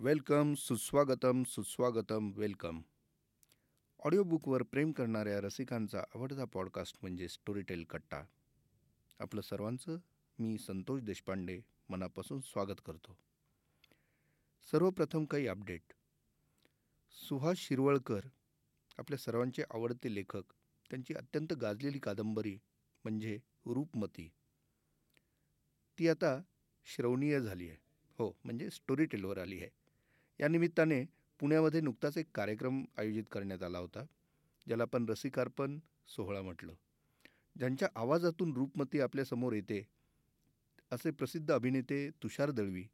Welcome सुस्वागतम सुस्वागतम welcome. ऑडिओबुकवर प्रेम करणाऱ्या रसिकांचा आवडता पॉडकास्ट म्हणजे स्टोरीटेल कट्टा. आपलं सर्वांचं मी संतोष देशपांडे मनापासून स्वागत करतो. सर्वप्रथम काही अपडेट. सुहास शिरवळकर आपल्या सर्वांचे आवडते लेखक त्यांची अत्यंत गाजलेली कादंबरी म्हणजे रूपमती. ती आता श्रवणीय झाली आहे. हो म्हणजे स्टोरीटेलवर आली आहे. या निमित्ताने पुण्यामध्ये नुकताच एक कार्यक्रम आयोजित करण्यात आला होता ज्याला आपण रसिकार्पण सोहळा म्हटलं. ज्यांच्या आवाजातून रूपमती आपल्यासमोर येते असे प्रसिद्ध अभिनेते तुषार दळवी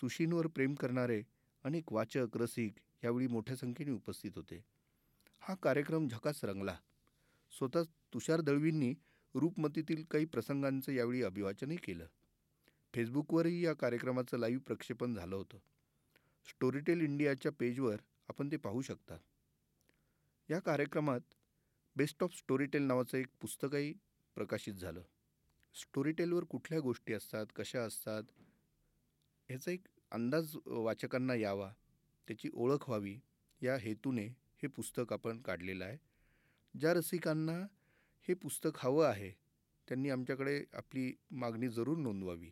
सुशींवर प्रेम करणारे अनेक वाचक रसिक यावेळी मोठ्या संख्येने उपस्थित होते. हा कार्यक्रम झकास रंगला. स्वतः तुषार दळवींनी रूपमतीतील काही प्रसंगांचं यावेळी अभिवाचनही केलं. फेसबुकवरही या कार्यक्रमाचं लाईव्ह प्रक्षेपण झालं होतं. स्टोरीटेल इंडियाच्या पेजवर आपण ते पाहू शकता. या कार्यक्रमात बेस्ट ऑफ स्टोरीटेल नावाचं एक पुस्तकही प्रकाशित झालं. स्टोरीटेलवर कुठल्या गोष्टी असतात कशा असतात ह्याचा एक अंदाज वाचकांना यावा त्याची ओळख व्हावी या हेतूने हे पुस्तक आपण काढलेलं आहे. ज्या रसिकांना हे पुस्तक हवं आहे त्यांनी आमच्याकडे आपली मागणी जरूर नोंदवावी.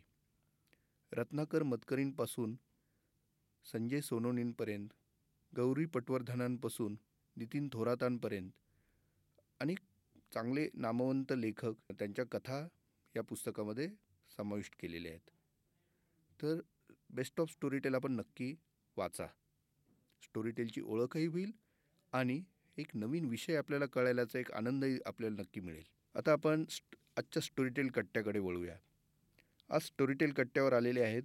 रत्नाकर मतकरींपासून संजय सोनोनींपर्यंत गौरी पटवर्धनांपासून नितीन थोरातांपर्यंत अनेक चांगले नामवंत लेखक त्यांच्या कथा या पुस्तकामध्ये समाविष्ट केलेल्या आहेत. तर बेस्ट ऑफ स्टोरीटेल आपण नक्की वाचा. स्टोरीटेलची ओळखही होईल आणि एक नवीन विषय आपल्याला कळायलाचा एक आनंदही आपल्याला नक्की मिळेल. आता आपण स्ट आजच्या स्टोरीटेल कट्ट्याकडे वळूया. आज स्टोरीटेल कट्ट्यावर आलेले आहेत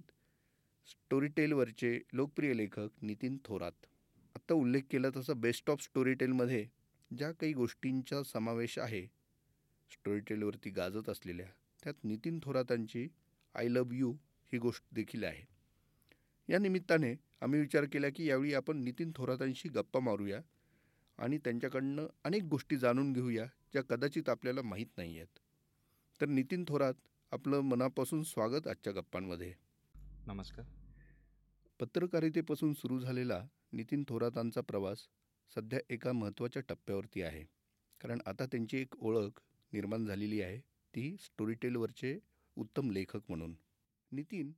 स्टोरीटेलवरचे लोकप्रिय लेखक नितीन थोरात. आत्ता उल्लेख केला तसं बेस्ट ऑफ स्टोरीटेलमध्ये ज्या काही गोष्टींचा समावेश आहे स्टोरीटेलवरती गाजत असलेल्या त्यात नितीन थोरातांची आय लव्ह यू ही गोष्ट देखील आहे. या निमित्ताने आम्ही विचार केला की यावेळी आपण नितीन थोरातांशी गप्पा मारूया आणि त्यांच्याकडनं अनेक गोष्टी जाणून घेऊया ज्या कदाचित आपल्याला माहीत नाही आहेत तर नितीन थोरात आपलं मनापासून स्वागत आजच्या गप्पांमध्ये. नमस्कार. पत्रकारितेपासून सुरू झालेला नितीन थोरातांचा प्रवास सध्या एका महत्त्वाच्या टप्प्यावरती आहे. कारण आता त्यांची एक ओळख निर्माण झालेली आहे ती स्टोरीटेलवरचे उत्तम लेखक म्हणून. नितीन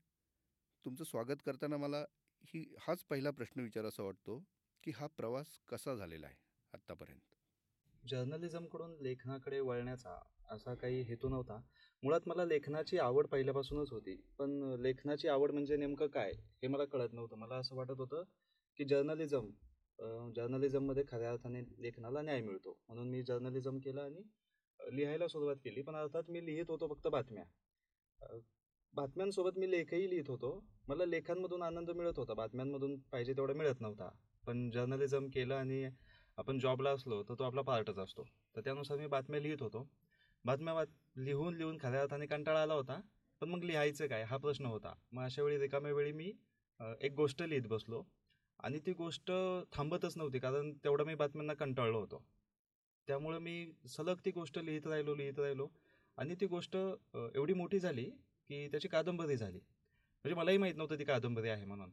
तुमचं स्वागत करताना मला ही हाच पहिला प्रश्न विचारासा वाटतो की हा प्रवास कसा झालेला आहे आत्तापर्यंत? जर्नलिझमकडून लेखनाकडे वळण्याचा असा काही हेतू नव्हता. मुळात मला लेखनाची आवड पहिल्यापासूनच होती. पण लेखनाची आवड म्हणजे नेमकं काय हे मला कळत नव्हतं. मला असं वाटत होतं की जर्नलिझम जर्नलिझममध्ये खऱ्या अर्थाने लेखनाला न्याय मिळतो. म्हणून मी जर्नलिझम केलं आणि लिहायला सुरुवात केली. पण अर्थात मी लिहित होतो फक्त बातम्या. बातम्यांसोबत मी लेखही लिहित होतो. मला लेखांमधून आनंद मिळत होता. बातम्यांमधून पाहिजे तेवढा मिळत नव्हता. पण जर्नलिझम केलं आणि आपण जॉबला असलो तर तो आपला पार्टच असतो. तर त्यानुसार मी बातम्या लिहित होतो. बातम्या वाच लिहून लिहून खऱ्या अर्थाने कंटाळा आला होता पण मग लिहायचं काय? हा प्रश्न होता. मग अशा वेळी रिकाम्या वेळी मी एक गोष्ट लिहित बसलो. आणि ती गोष्ट थांबतच नव्हती कारण तेवढं मी बातम्यांना कंटाळलो होतो. त्यामुळं मी सलग ती गोष्ट लिहित राहिलो लिहित राहिलो. आणि ती गोष्ट एवढी मोठी झाली की त्याची कादंबरी झाली. म्हणजे मलाही माहीत नव्हतं ती कादंबरी आहे म्हणून.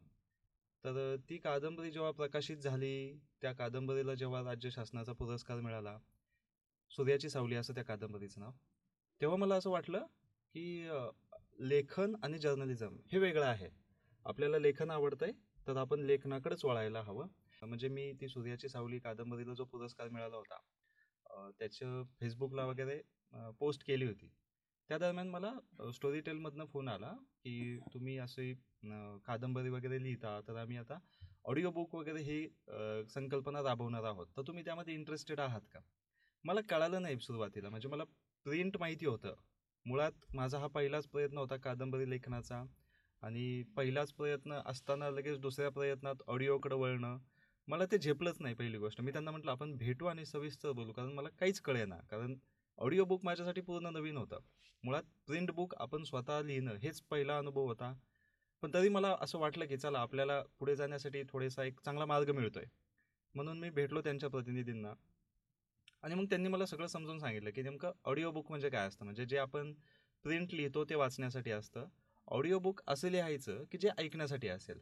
तर ती कादंबरी जेव्हा प्रकाशित झाली त्या कादंबरीला जेव्हा राज्य शासनाचा पुरस्कार मिळाला सूर्याची सावली असं त्या कादंबरीचं नाव तेव्हा मला असं वाटलं की लेखन आणि जर्नलिझम हे वेगळं आहे. आपल्याला लेखन आवडतंय तर आपण लेखनाकडेच वळायला हवं. म्हणजे मी ती सूर्याची सावली कादंबरीला जो पुरस्कार मिळाला होता त्याचं फेसबुकला वगैरे पोस्ट केली होती. त्या दरम्यान मला स्टोरी टेलमधनं फोन आला की तुम्ही असे कादंबरी वगैरे लिहिता तर आम्ही आता ऑडिओ बुक वगैरे ही संकल्पना राबवणार आहोत. तर तुम्ही त्यामध्ये इंटरेस्टेड आहात का? मला कळालं नाही सुरुवातीला. म्हणजे मला प्रिंट माहिती होतं. मुळात माझा हा पहिलाच प्रयत्न होता कादंबरी लेखनाचा. आणि पहिलाच प्रयत्न असताना लगेच दुसऱ्या प्रयत्नात ऑडिओकडे वळणं. मला ते झेपलंच नाही पहिली गोष्ट. मी त्यांना म्हटलं आपण भेटू आणि सविस्तर बोलू. कारण मला काहीच कळेना. कारण ऑडिओ बुक माझ्यासाठी पूर्ण नवीन होतं. मुळात प्रिंट बुक आपण स्वतः लिहिणं हेच पहिला अनुभव होता. पण तरी मला असं वाटलं की चला आपल्याला पुढे जाण्यासाठी थोडासा एक चांगला मार्ग मिळतोय. म्हणून मी भेटलो त्यांच्या प्रतिनिधींना. आणि मग त्यांनी मला सगळं समजून सांगितलं की नेमकं ऑडिओ बुक म्हणजे काय असतं? म्हणजे जे आपण प्रिंट लिहितो ते वाचण्यासाठी असतं. ऑडिओ बुक असं लिहायचं की जे ऐकण्यासाठी असेल.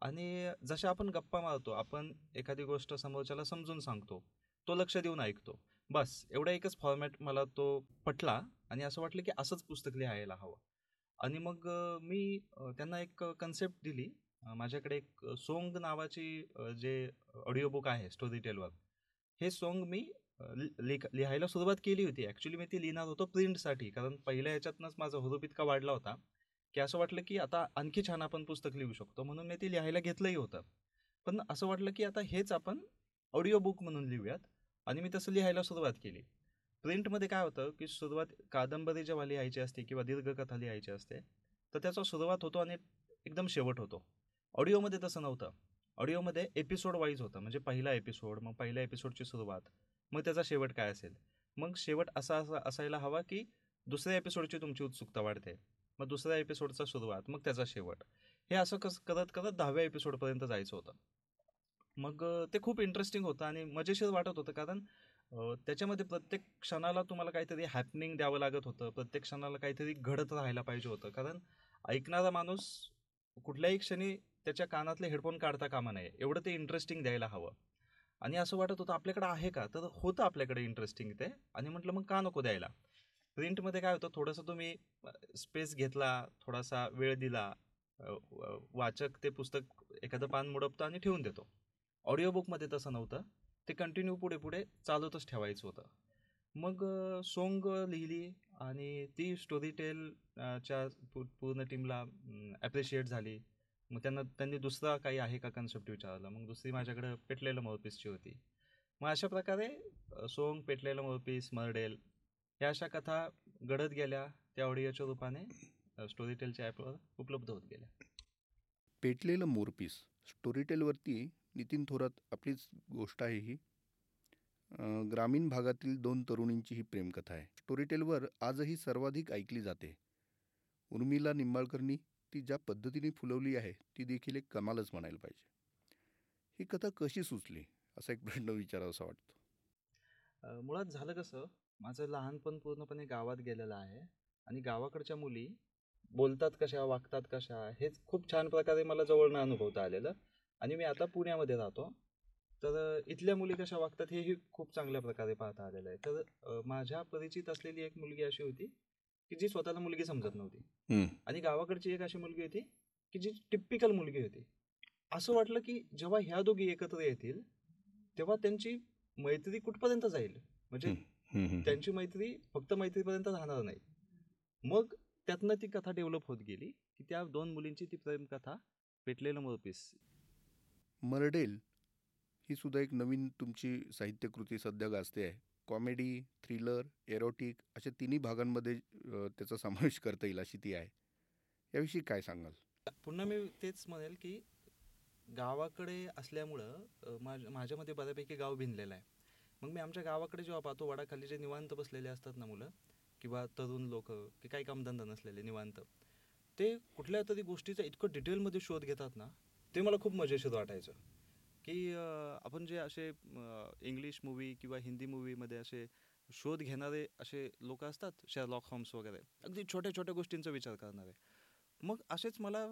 आणि जशा आपण गप्पा मारतो आपण एखादी गोष्ट समोरच्याला समजून सांगतो तो लक्ष देऊन ऐकतो. बस एवढा एकच फॉर्मॅट मला तो पटला आणि असं वाटलं की असंच पुस्तक लिहायला हवं. आणि मग मी त्यांना एक कन्सेप्ट दिली. माझ्याकडे एक सोंग नावाची जे ऑडिओ बुक आहे स्टोरी टेलवर हे सोंग मी लि- लिख लिहायला सुरुवात केली होती. ॲक्च्युली मी ती लिहिणार होतो प्रिंटसाठी कारण पहिल्या ह्याच्यातनंच माझा हुरूप इतका वाढला होता. की असं वाटलं की आता आणखी छान आपण पुस्तक लिहू शकतो. म्हणून मी ती लिहायला घेतलंही होतं. पण असं वाटलं की आता हेच आपण ऑडिओ बुक म्हणून लिहूयात. आणि मी तसं लिहायला सुरुवात केली. प्रिंटमध्ये काय होतं की सुरुवात कादंबरी जेव्हा लिहायची असते किंवा दीर्घकथा लिहायची असते तर त्याचा सुरुवात होतो आणि एकदम शेवट होतो. ऑडिओमध्ये तसं नव्हतं. ऑडिओमध्ये एपिसोड वाईज होतं म्हणजे पहिला एपिसोड मग पहिल्या एपिसोडची सुरुवात मग त्याचा शेवट काय असेल? मग शेवट असा असा असायला हवा की दुसऱ्या एपिसोडची तुमची उत्सुकता वाढते. मग दुसऱ्या एपिसोडचा सुरुवात मग त्याचा शेवट. हे असं कस करत करत दहाव्या एपिसोडपर्यंत जायचं होतं. मग ते खूप इंटरेस्टिंग होतं आणि मजेशीर वाटत होतं कारण त्याच्यामध्ये प्रत्येक क्षणाला तुम्हाला काहीतरी हॅपनिंग द्यावं लागत होतं. प्रत्येक क्षणाला काहीतरी घडत राहायला पाहिजे होतं. कारण ऐकणारा माणूस कुठल्याही क्षणी त्याच्या कानातले हेडफोन काढता कामा नये. एवढं ते इंटरेस्टिंग द्यायला हवं. आणि असं वाटत होतं आपल्याकडे आहे का? तर होतं आपल्याकडे इंटरेस्टिंग ते. आणि म्हटलं मग का नको द्यायला? प्रिंटमध्ये काय होतं थोडंसं तुम्ही स्पेस घेतला थोडासा वेळ दिला वाचक ते पुस्तक एखादं पान मुडपतं आणि ठेवून देतो. ऑडिओ बुकमध्ये तसं नव्हतं. ते कंटिन्यू पुढे पुढे चालतच ठेवायचं होतं. मग सोंग लिहिली आणि ती स्टोरी टेलच्या पूर्ण टीमला ॲप्रिशिएट झाली. मग त्यांना त्यांनी दुसरा काही आहे का कन्सेप्ट विचारला. मग दुसरी माझ्याकडे पेटलेलं मोरपीसची होती. मग अशा प्रकारे सोंग पेटलेलं मोरपीस मर्डेल ह्या अशा कथा घडत गेल्या. त्या ऑडिओच्या रूपाने स्टोरी टेलच्या ॲपवर उपलब्ध होत गेल्या. पेटलेलं मोरपीस स्टोरीटेलवरती नितीन थोरात आपलीच गोष्ट आहे ही. ग्रामीण भागातील दोन तरुणींची ही प्रेमकथा आहे. स्टोरीटेलवर आजही सर्वाधिक ऐकली जाते. उर्मिला निंबाळकरनी ती ज्या पद्धतीने फुलवली आहे ती देखील एक कमालच म्हणायला पाहिजे. ही कथा कशी सुचली? असा एक प्रश्न विचारावासा वाटतो. मुळात झालं कसं माझं लहानपण पूर्णपणे गावात गेलेलं आहे आणि गावाकडच्या मुली बोलतात कशा वागतात कशा हेच खूप छान प्रकारे मला जवळनं अनुभवता आलेलं. आणि मी आता पुण्यामध्ये राहतो. तर इथल्या मुली कशा वागतात हेही खूप चांगल्या प्रकारे पाहता आलेलं आहे. तर माझ्या परिचित असलेली एक मुलगी अशी होती की जी स्वतःला मुलगी समजत नव्हती. आणि गावाकडची एक अशी मुलगी होती की जी टिपिकल मुलगी होती. असं वाटलं की जेव्हा ह्या दोघी एकत्र येतील तेव्हा त्यांची मैत्री कुठपर्यंत जाईल? म्हणजे. त्यांची मैत्री फक्त मैत्रीपर्यंत राहणार नाही. मग त्यातनं ती कथा डेव्हलप होत गेली की त्या दोन मुलींची ती प्रेम कथा पेटलेलं मोरपीस. मर्डेल ही सुद्धा एक नवीन तुमची साहित्यकृती सध्या गाजते आहे. कॉमेडी थ्रिलर एरोटिक अशा तिन्ही भागांमध्ये त्याचा समावेश करता येईल अशी ती आहे. याविषयी काय सांगाल? पुन्हा मी तेच म्हणेल की गावाकडे असल्यामुळं माझ माझ्यामध्ये बऱ्यापैकी गाव भिनलेलं आहे. मग मी आमच्या गावाकडे जेव्हा पाहतो वडाखाली जे निवांत बसलेले असतात ना मुलं किंवा तरुण लोक की काही कामधंदा नसलेले निवांत ते कुठल्या तरी गोष्टीचा इतकं डिटेलमध्ये शोध घेतात ना ते मला खूप मजेशीर वाटायचं. की आपण जे असे इंग्लिश मूवी किंवा हिंदी मूवीमध्ये असे शोध घेणारे असे लोक असतात शेअरलॉक होम्स वगैरे अगदी छोट्या छोट्या गोष्टींचा विचार करणारे. मग असेच मला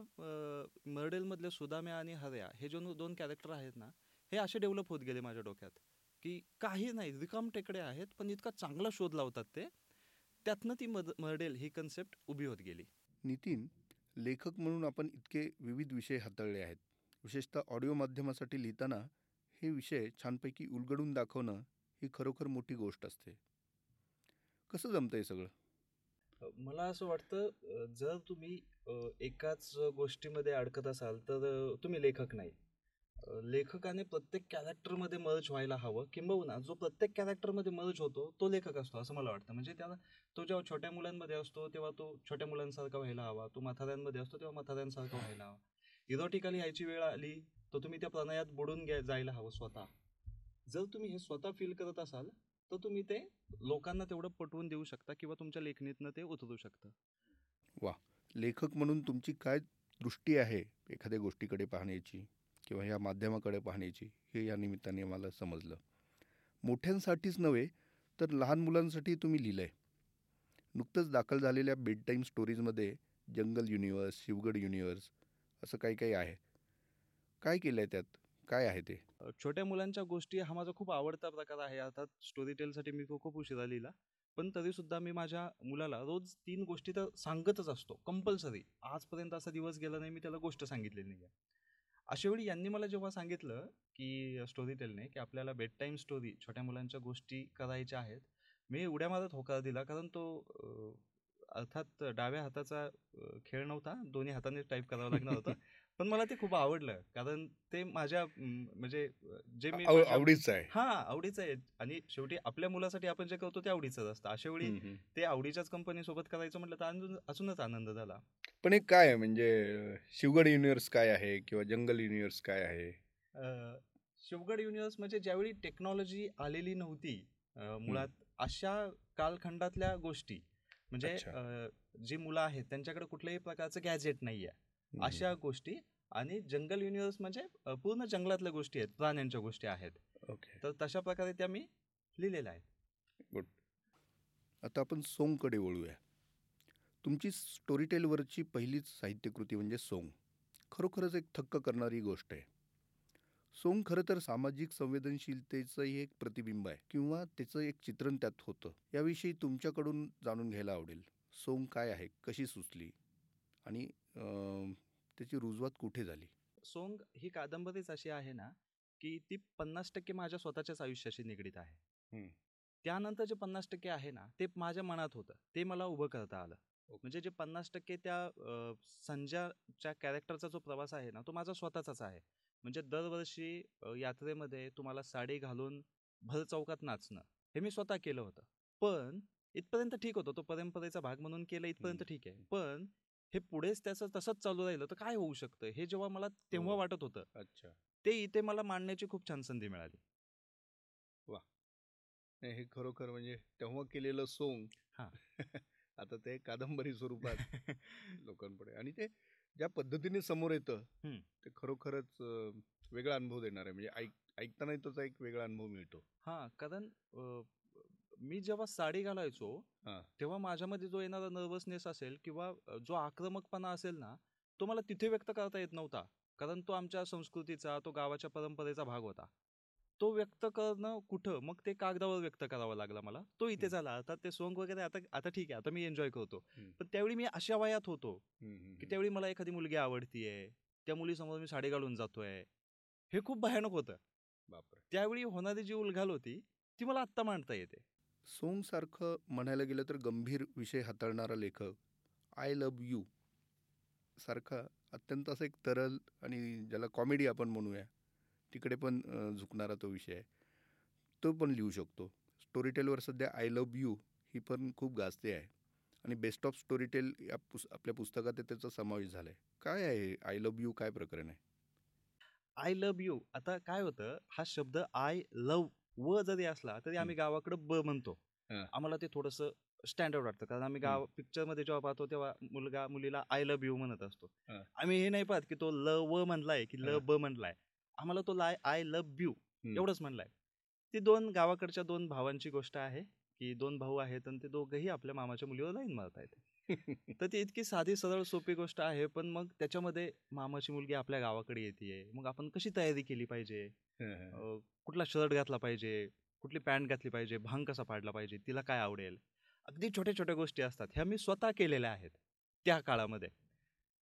मर्डेलमधल्या सुदाम्या आणि हर्या हे जो दोन कॅरेक्टर आहेत ना हे असे डेव्हलप होत गेले माझ्या डोक्यात की काही नाही रिकाम टेकडे आहेत पण इतका चांगला शोध लावतात ते त्यातनं ती मद मर्डेल ही कन्सेप्ट उभी होत गेली. नितीन लेखक म्हणून आपण इतके विविध विषय हाताळले आहेत. विशेषतः ऑडिओ माध्यमासाठी लिहिताना हे विषय छानपैकी उलगडून दाखवणं ही खरोखर मोठी गोष्ट असते. कसं जमतं हे सगळं? मला असं वाटतं जर तुम्ही एकाच गोष्टीमध्ये अडकत असाल तर तुम्ही लेखक नाही. लेखकाने प्रत्येक कॅरेक्टरमध्ये मर्ज व्हायला हवं. किंबहुना जो प्रत्येक कॅरेक्टरमध्ये मर्ज होतो तो लेखक असतो असं मला वाटतं. म्हणजे त्याला तो जेव्हा छोट्या मुलांमध्ये असतो तेव्हा तो छोट्या मुलांसारखा व्हायला हवा तो म्हाताऱ्यांमध्ये असतो तेव्हा म्हाताऱ्यांसारखा व्हायला हवा. इरोटिकली यायची वेळ आली तर तुम्ही त्या प्रणयात बुडून घ्या जायला हवं स्वतः. जर तुम्ही हे स्वतः फील करत असाल तर तुम्ही ते लोकांना तेवढं पटवून देऊ शकता किंवा तुमच्या लेखणीतनं ते उतरू शकतं. लेखक म्हणून तुमची काय दृष्टी आहे एखाद्या गोष्टीकडे पाहण्याची? किंवा या माध्यमाकडे पाहण्याची हे या निमित्ताने मला समजलं. मोठ्यांसाठीच नव्हे तर लहान मुलांसाठी तुम्ही लिहिलं आहे नुकतंच दाखल झालेल्या बेड टाईम स्टोरीजमध्ये जंगल युनिवर्स शिवगड युनिवर्स असं काही काही आहे. काय केलं आहे त्यात? काय आहे ते? छोट्या मुलांच्या गोष्टी हा माझा खूप आवडता प्रकार आहे. अर्थात स्टोरी टेलसाठी मी तो खूप उशिरा लिहिला. पण तरीसुद्धा मी माझ्या मुलाला रोज तीन गोष्टी तर सांगतच असतो. कंपल्सरी आजपर्यंत असा दिवस गेला नाही मी त्याला गोष्ट सांगितलेली नाही आहे अशा वेळी यांनी मला जेव्हा सांगितलं की स्टोरी टेलने की आपल्याला बेड टाईम स्टोरी छोट्या मुलांच्या गोष्टी करायच्या आहेत मी उड्या मारत होकार दिला. कारण तो अर्थात डाव्या हाताचा खेळ नव्हता. दोन्ही हाताने टाईप करावं लागणार होतं. पण मला ते खूप आवडलं. कारण ते माझ्या म्हणजे जे मी आवडीचं आहे. हा आवडीचं आहे. आणि शेवटी आपल्या मुलासाठी आपण जे करतो ते आवडीचंच असतं. अशा वेळी. ते आवडीच्याच कंपनी सोबत करायचं म्हटलं तर अजून अजूनच आनंद झाला. पण हे काय म्हणजे शिवगड युनिव्हर्स काय आहे? किंवा जंगल युनिव्हर्स काय आहे? शिवगड युनिव्हर्स म्हणजे ज्यावेळी टेक्नॉलॉजी आलेली नव्हती मुळात अशा कालखंडातल्या गोष्टी म्हणजे जी मुलं आहेत त्यांच्याकडे कुठल्याही प्रकारचं गॅजेट नाही आहे. अशा गोष्टी आणि जंगल युनिव्हर्स म्हणजे पूर्ण जंगलातल्या गोष्टी आहेत प्राण्यांच्या गोष्टी आहेत. ओके. तर तशा प्रकारे त्या मी लिहिलेल्या आहेत. आता आपण सोंगकडे वळूया. तुमची स्टोरी टेलवरची पहिलीच साहित्यकृती म्हणजे सोंग. खरोखरच एक थक्क करणारी गोष्ट आहे. सोंग खरं तर सामाजिक संवेदनशीलतेचंही एक प्रतिबिंब आहे किंवा त्याचं एक चित्रण त्यात होतं. याविषयी तुमच्याकडून जाणून घ्यायला आवडेल. सोंग काय आहे? कशी सुचली? आणि त्याची रुजवात कुठे झाली? सोंग ही कादंबरीच अशी आहे ना की ती पन्नास टक्के माझ्या स्वतःच्याच आयुष्याशी निगडीत आहे. त्यानंतर जे पन्नास टक्के आहे ना ते माझ्या मनात होतं. ते मला उभं करता आलं. म्हणजे जे पन्नास टक्के त्या संजयच्या कॅरेक्टरचा जो प्रवास आहे ना तो माझा स्वतःचाच आहे. म्हणजे दरवर्षी यात्रेमध्ये तुम्हाला साडी घालून भर चौकात नाचणं हे मी स्वतः केलं होतं. पण इथपर्यंत ठीक होतं. तो परंपरेचा भाग म्हणून केलं इथपर्यंत. ठीक आहे. पण हे पुढेच त्याचं तसंच चालू राहिलं तर काय होऊ शकतं? हे जेव्हा मला तेव्हा हो. वाटत होतं अच्छा. ते इथे मला मांडण्याची खूप छान संधी मिळाली. नाही हे खरोखर म्हणजे तेव्हा केलेलं सोंग हा. आता ते कादंबरी स्वरूपात लोकांपुढे. आणि ते ज्या पद्धतीने समोर येतं. ते खरोखरच वेगळा अनुभव देणार आहे. म्हणजे ऐक ऐकतानाही त्याचा एक वेगळा अनुभव मिळतो. हा कारण मी जेव्हा साडी घालायचो. तेव्हा माझ्यामध्ये जो येणारा नर्वसनेस असेल किंवा जो आक्रमकपणा असेल ना तो मला तिथे व्यक्त करता येत नव्हता. कारण तो आमच्या संस्कृतीचा तो गावाच्या परंपरेचा भाग होता. तो व्यक्त करणं कुठं? मग ते कागदावर व्यक्त करावं लागला मला. तो इथे. झाला. आता ते सॉंग वगैरे आता आता ठीक आहे. आता मी एन्जॉय करतो. पण त्यावेळी मी अशा वयात होतो की. त्यावेळी मला एखादी मुलगी आवडतीये त्या मुलीसमोर मी साडी घालून जातोय. हे खूप भयानक होतं. बापरे. त्यावेळी होणारी जी उलघाल होती ती मला आत्ता मांडता येते. सोंगसारखं म्हणायला गेलं तर गंभीर विषय हाताळणारा लेखक आय लव यू सारखा अत्यंत असा एक तरल आणि ज्याला कॉमेडी आपण म्हणूया तिकडे पण झुकणारा तो विषय आहे. तो पण लिहू शकतो. स्टोरीटेलवर सध्या आय लव यू ही पण खूप गाजते आहे. आणि बेस्ट ऑफ स्टोरीटेल या पुस आपल्या पुस्तकात त्याचा समावेश झाला आहे काय आहे आय लव यू काय प्रकरण आहे? आय लव यू आता काय होतं? हा शब्द आय लव व जरी असला तरी आम्ही गावाकडे ब म्हणतो. आम्हाला ते थोडंसं स्टँडर्ड वाटतं कारण आम्ही गाव पिक्चरमध्ये जेव्हा पाहतो तेव्हा मुलगा मुलीला आय लव्ह यू म्हणत असतो. आम्ही हे नाही पाहत की तो ल व म्हणलाय की ल. ब म्हणलाय आम्हाला तो लाय आय लव्ह यू. एवढंच म्हणलाय ती दोन गावाकडच्या दोन भावांची गोष्ट आहे की दोन भाऊ आहेत आणि ते दोघंही आपल्या मामाच्या मुलीवर लाईन मारत आहेत तर ती इतकी साधी सरळ सोपी गोष्ट आहे पण मग त्याच्यामध्ये मामाची मुलगी आपल्या गावाकडे येते मग आपण कशी तयारी केली पाहिजे? कुठला शर्ट घातला पाहिजे? कुठली पॅन्ट घातली पाहिजे? भांग कसा पाडला पाहिजे? तिला काय आवडेल? अगदी छोट्या छोट्या गोष्टी असतात. ह्या मी स्वतः केलेल्या आहेत त्या काळामध्ये.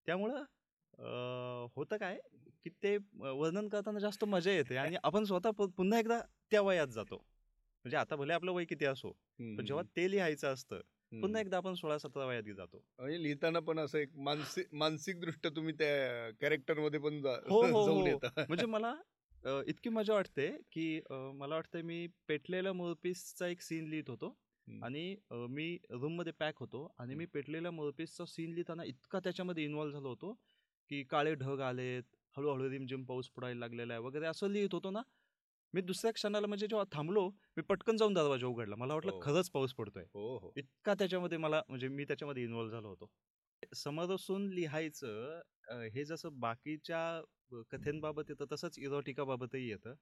त्यामुळं होतं काय की ते वर्णन करताना जास्त मजा येते आणि आपण स्वतः पुन्हा एकदा त्या वयात जातो. म्हणजे आता भले आपलं वय किती असो पण जेव्हा ते लिहायचं असतं पुन्हा एकदा आपण सोळा सतरा वयात जातो. म्हणजे लिहिताना पण असं एक मानसिक मानसिक दृष्ट्या तुम्ही त्या कॅरेक्टरमध्ये पण हो, हो, जाऊन हो. म्हणजे मला इतकी मजा वाटते की मला वाटतं मी पेटलेल्या मोरपीसचा एक सीन लिहित होतो. आणि मी रूममध्ये पॅक होतो आणि मी पेटलेल्या मोरपीसचा सीन लिहिताना इतका त्याच्यामध्ये इन्व्हॉल्व झालो होतो की काळे ढग आलेत हळूहळू रिमझिम पाऊस पडायला लागलेला आहे वगैरे असं लिहित होतो ना. मी दुसऱ्या क्षणाला म्हणजे जेव्हा थांबलो मी पटकन जाऊन दरवाजा उघडला. मला वाटलं हो. खरंच पाऊस पडतोय. हो हो. इतका त्याच्यामध्ये मला म्हणजे मी त्याच्यामध्ये इन्व्हॉल्व झालो होतो. समरसून लिहायचं हे जसं बाकीच्या कथेंबाबत येतं तसंच इरोटिकाबाबतही येतं.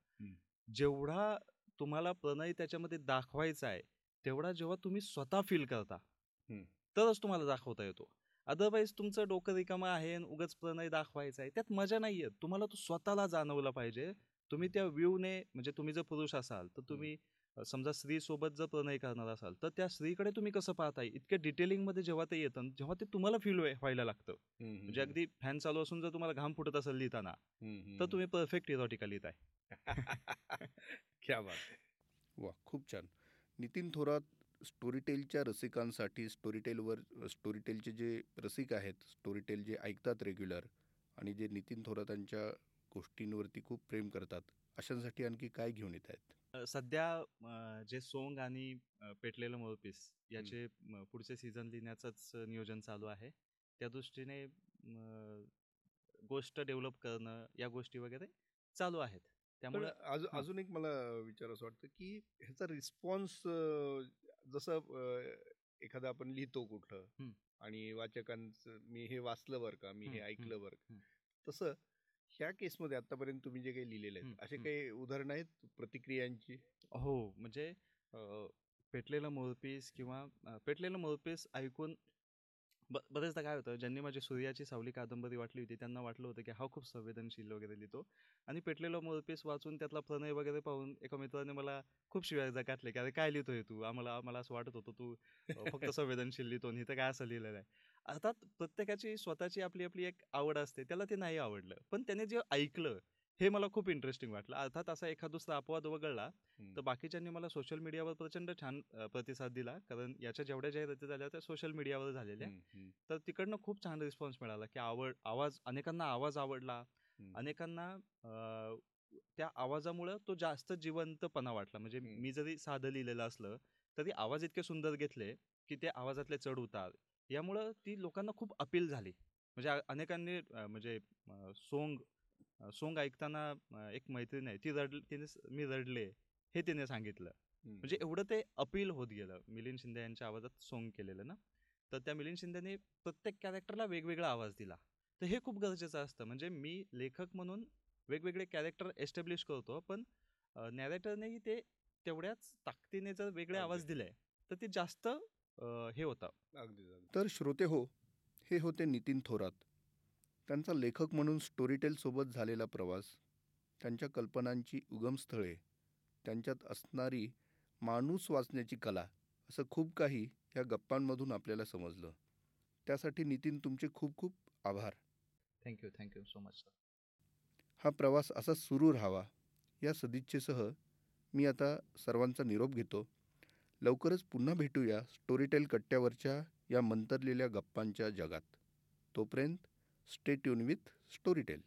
जेवढा तुम्हाला प्रणय त्याच्यामध्ये दाखवायचा आहे तेवढा जेव्हा तुम्ही स्वतः फील करता. तरच तुम्हाला दाखवता येतो. अदरवाईज तुमचं डोकं रिकामं आहे आणि उगाच प्रणय दाखवायचा आहे. त्यात मजा नाही येत तुम्हाला तो स्वतःला जाणवला पाहिजे. तुम्ही त्या व्ह्यूने म्हणजे तुम्ही जर पुरुष असाल तर तुम्ही समजा स्त्री सोबत जर प्रणय करणार असाल तर त्या स्त्रीकडे तुम्ही कसं पाहताय? इतक्या डिटेलिंगमध्ये जेव्हा ते येतं जेव्हा ते तुम्हाला फील व्हायला लागतं. म्हणजे अगदी फॅन चालू असून जर तुम्हाला घाम फुटत असेल लिहिताना तर तुम्ही परफेक्ट इरोटिका लिहिताय. क्या बात. वा खूप छान. नितीन थोरात स्टोरीटेलच्या रसिकांसाठी स्टोरीटेलवर स्टोरीटेलचे जे रसिक आहेत स्टोरीटेल जे ऐकतात रेग्युलर आणि जे नितीन थोरातांच्या गोष्टींवरती खूप प्रेम करतात अशांसाठी आणखी काय घेऊन येत आहेत सध्या जे सोंग आणि पेटलेलं मोरपीस याचे पुढचे सीझन लिहिण्याचंच नियोजन चालू आहे त्या दृष्टीने गोष्ट डेव्हलप करणं या गोष्टी वगैरे चालू आहेत त्यामुळे अजून. अजून एक मला विचारावं वाटतं की ह्याचा रिस्पॉन्स जसं एखादं आपण लिहितो कुठलं हं. आणि वाचकांचं मी हे वाचलं बरं का मी हे ऐकलं बरं का. तसं ह्या केसमध्ये आतापर्यंत तुम्ही जे काही लिहिलेले आहेत असे. काही उदाहरणं आहेत प्रतिक्रियांची हो म्हणजे पेटलेलं मोरपीस किंवा पेटलेलं मोरपीस ऐकून ब बरेचदा काय होतं ज्यांनी माझी सूर्याची सावली कादंबरी वाटली होती त्यांना वाटलं होतं की हा खूप संवेदनशील वगैरे लिहितो. आणि पेटलेलं मोरपीस वाचून त्यातला प्रणय वगैरे पाहून एका मित्राने मला खूप शिवाय काटले की अरे काय लिहितोय तू? आम्हाला आम्हाला असं वाटत होतं तू फक्त संवेदनशील लिहितो आणि इथं काय असं लिहिलेलं आहे. अर्थात प्रत्येकाची स्वतःची आपली आपली एक आवड असते त्याला ते नाही आवडलं. पण त्याने जे ऐकलं हे मला खूप इंटरेस्टिंग वाटलं. अर्थात असा एखाद दुसरा अपवाद वगळला. तर बाकीच्यांनी मला सोशल मीडियावर प्रचंड छान प्रतिसाद दिला. कारण याच्या जेवढ्या जाहिराती झाल्या त्या सोशल मीडियावर झालेल्या. तर तिकडनं खूप छान रिस्पॉन्स मिळाला की आवड आवाज अनेकांना आवाज आवडला. अनेकांना त्या आवाजामुळं तो जास्त जिवंतपणा वाटला. म्हणजे. मी जरी साधं लिहिलेलं असलं तरी आवाज इतके सुंदर घेतले की ते आवाजातले चढ उतार. यामुळं ती लोकांना खूप अपील झाली. म्हणजे अनेकांनी म्हणजे सोंग सोंग ऐकताना एक मैत्रीण आहे ती रड तिने मी रडले हे तिने सांगितलं म्हणजे हं. एवढं ते अपील होत गेलं मिलिंद शिंदे यांच्या आवाजात सोंग केलेलं ना तर त्या मिलिंद शिंदेने प्रत्येक कॅरेक्टरला वेगवेगळा आवाज दिला तर हे खूप गरजेचं असतं म्हणजे मी लेखक म्हणून वेगवेगळे कॅरेक्टर एस्टॅब्लिश करतो पण नॅरेटरनेही ते तेवढ्याच ताकदीने जर वेगळे आवाज. दिले तर ते जास्त हे होतं. तर श्रोते हो हे होते नितीन थोरात त्यांचा लेखक म्हणून स्टोरीटेल सोबत झालेला प्रवास त्यांच्या कल्पनांची उगमस्थळे त्यांच्यात असणारी माणूस वाचण्याची कला असं खूप काही या गप्पांमधून आपल्याला समजलं. त्यासाठी नितीन तुमचे खूप खूप आभार. Thank you thank you so much sir हा प्रवास असा सुरू राहावा या सदिच्छेसह मी आता सर्वांचा निरोप घेतो. लवकरच पुन्हा भेटूया स्टोरीटेल कट्ट्यावरच्या या मंतरलेल्या गप्पांच्या जगात. तोपर्यंत स्टे ट्यून विथ स्टोरीटेल